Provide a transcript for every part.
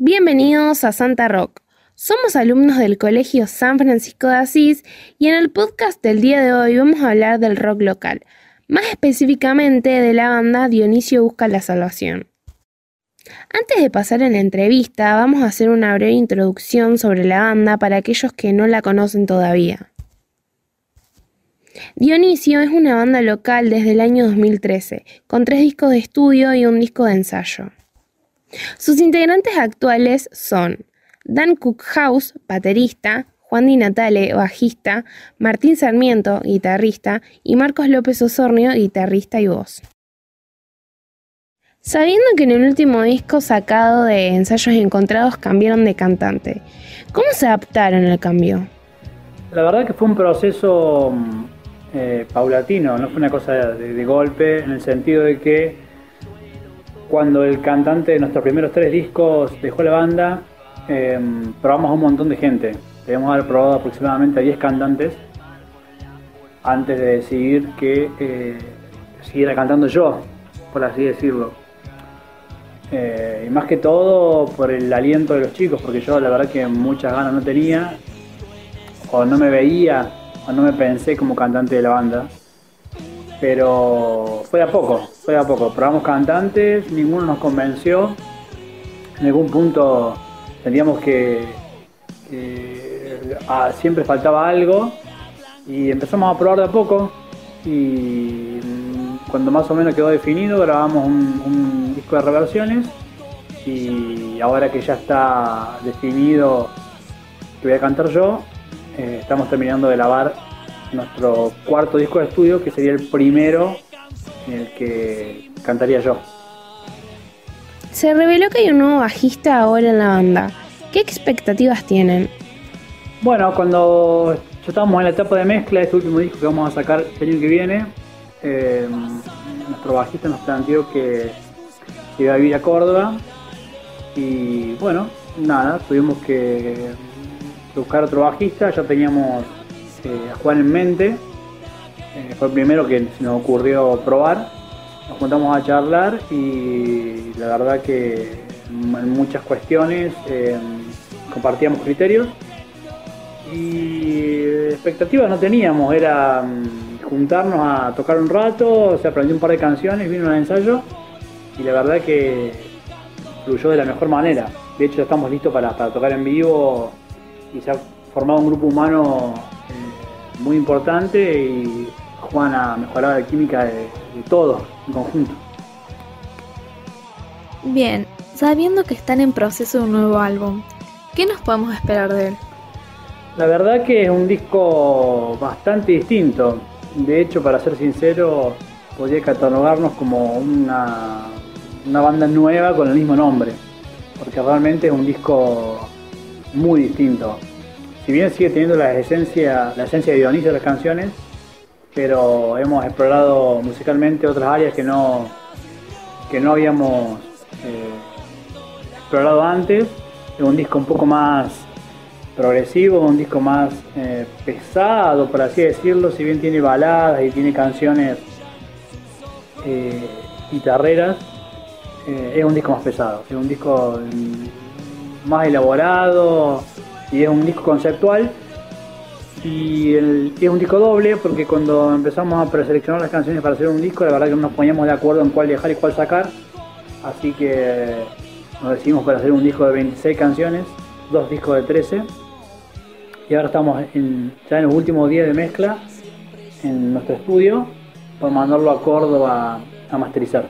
Bienvenidos a Santa Rock. Somos alumnos del Colegio San Francisco de Asís y en el podcast del día de hoy vamos a hablar del rock local, más específicamente de la banda Dionisio Busca la Salvación. Antes de pasar en la entrevista, vamos a hacer una breve introducción sobre la banda para aquellos que no la conocen todavía. Dionisio es una banda local desde el año 2013, con tres discos de estudio y un disco de ensayo. Sus integrantes actuales son Dan Cookhouse, baterista, Juan Di Natale, bajista, Martín Sarmiento, guitarrista, y Marcos López Osornio, guitarrista y voz. Sabiendo que en el último disco sacado de Ensayos Encontrados cambiaron de cantante, ¿cómo se adaptaron al cambio? La verdad que fue un proceso mm, eh, paulatino, no fue una cosa de, golpe, en el sentido de que cuando el cantante de nuestros primeros tres discos dejó la banda, em, probamos a un montón de gente. Debemos haber probado aproximadamente a 10 cantantes antes de decidir que eh, siguiera cantando yo, por así decirlo. Eh, y más que todo por el aliento de los chicos, porque yo la verdad que muchas ganas no tenía, o no me veía no me pensé como cantante de la banda. Pero fue a poco, fue a poco. Probamos cantantes, ninguno nos convenció. En algún punto teníamos que, ah, siempre faltaba algo y empezamos a probar de a poco y mm, cuando más o menos quedó definido grabamos un, disco de reversiones y ahora que ya está definido que voy a cantar yo, eh, estamos terminando de lavar nuestro cuarto disco de estudio, que sería el primero en el que cantaría yo. Se reveló que hay un nuevo bajista ahora en la banda. ¿Qué expectativas tienen? Bueno, cuando ya estábamos en la etapa de mezcla de este último disco que vamos a sacar el año que viene, eh, nuestro bajista nos planteó que iba a vivir a Córdoba y bueno, nada, tuvimos que buscar otro bajista, ya teníamos eh, a Juan en mente, eh, fue el primero que nos ocurrió probar, nos juntamos a charlar y la verdad que en muchas cuestiones eh, compartíamos criterios y expectativas no teníamos, era mm, juntarnos a tocar un rato, se aprendió un par de canciones, vino un ensayo y la verdad que fluyó de la mejor manera. De hecho, ya estamos listos para, tocar en vivo y se ha formado un grupo humano eh, muy importante y Juan ha mejorado la química de, de todo en conjunto. Bien, sabiendo que están en proceso de un nuevo álbum, ¿qué nos podemos esperar de él? La verdad que es un disco bastante distinto. De hecho, para ser sincero, podría catalogarnos como una, una banda nueva con el mismo nombre, porque realmente es un disco muy distinto. Si bien sigue teniendo la esencia, la esencia de Dionisio de las canciones, pero hemos explorado musicalmente otras áreas que no, que no habíamos eh, explorado antes. Es un disco un poco más progresivo, un disco más eh, pesado, por así decirlo, si bien tiene baladas y tiene canciones guitarreras, eh, es un disco más pesado, es un disco mm, más elaborado y es un disco conceptual. Y, es un disco doble porque cuando empezamos a preseleccionar las canciones para hacer un disco, la verdad que no nos poníamos de acuerdo en cuál dejar y cuál sacar, así que nos decidimos para hacer un disco de 26 canciones, dos discos de 13 y ahora estamos ya en los últimos días de mezcla en nuestro estudio para mandarlo a Córdoba a masterizar.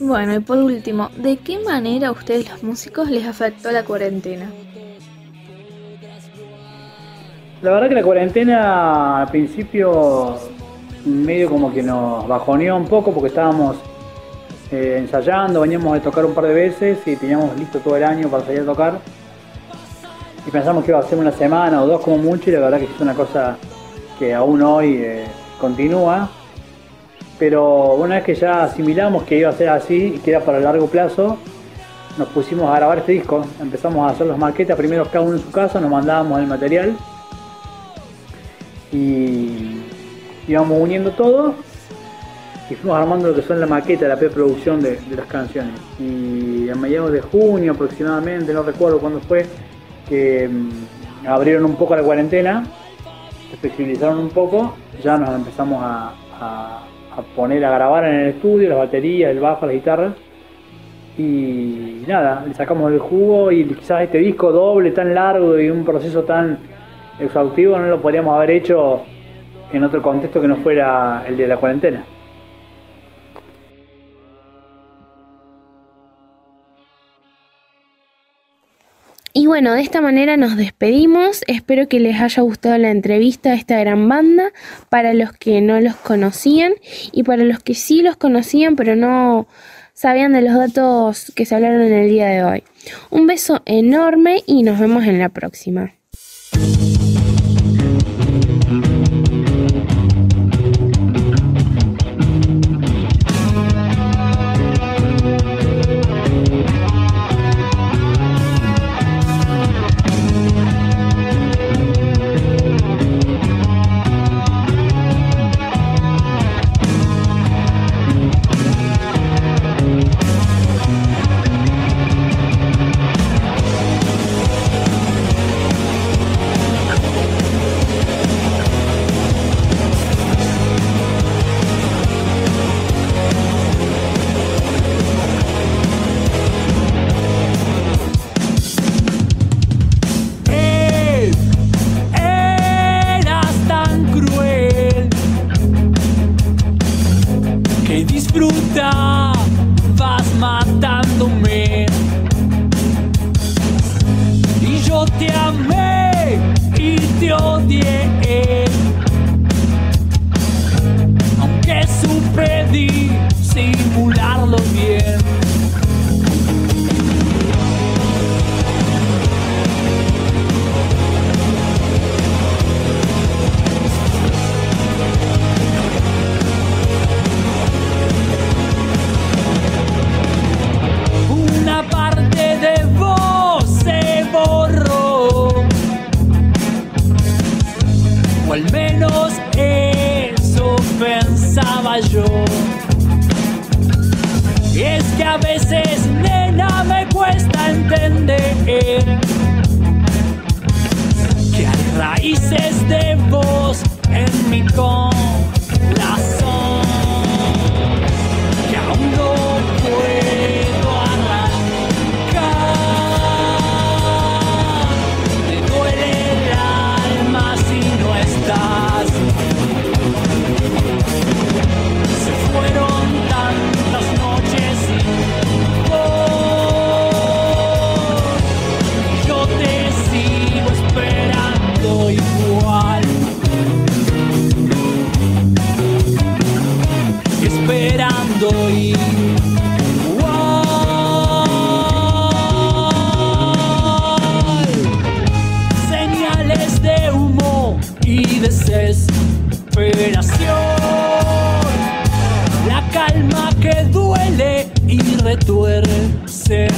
Bueno, y por último, ¿de qué manera a ustedes los músicos les afectó la cuarentena? La verdad que la cuarentena al principio medio como que nos bajoneó un poco porque estábamos eh, ensayando, veníamos a tocar un par de veces y teníamos listo todo el año para salir a tocar y pensamos que iba a ser una semana o dos como mucho y la verdad que es una cosa que aún hoy eh, continúa. Pero una vez que ya asimilamos que iba a ser así y que era para largo plazo, nos pusimos a grabar este disco. Empezamos a hacer las maquetas, primero cada uno en su casa, nos mandábamos el material y íbamos uniendo todo y fuimos armando lo que son la maqueta, la preproducción de, las canciones. Y a mediados de junio aproximadamente, no recuerdo cuándo fue, que mm, abrieron un poco la cuarentena, se flexibilizaron un poco, ya nos empezamos a- a poner a grabar en el estudio, las baterías, el bajo, las guitarras. Y nada, le sacamos el jugo y quizás este disco doble tan largo y un proceso tan exhaustivo no lo podríamos haber hecho en otro contexto que no fuera el de la cuarentena. Bueno, de esta manera nos despedimos. Espero que les haya gustado la entrevista a esta gran banda. Para los que no los conocían y para los que sí los conocían pero no sabían de los datos que se hablaron en el día de hoy. Un beso enorme y nos vemos en la próxima. Que disfrutabas matándome. Y yo te amé y te odié. Aunque supe disimularlo bien. Yo. Y es que a veces, nena, me cuesta entender que hay raíces de vos en mi corazón La calma que duele y retuerce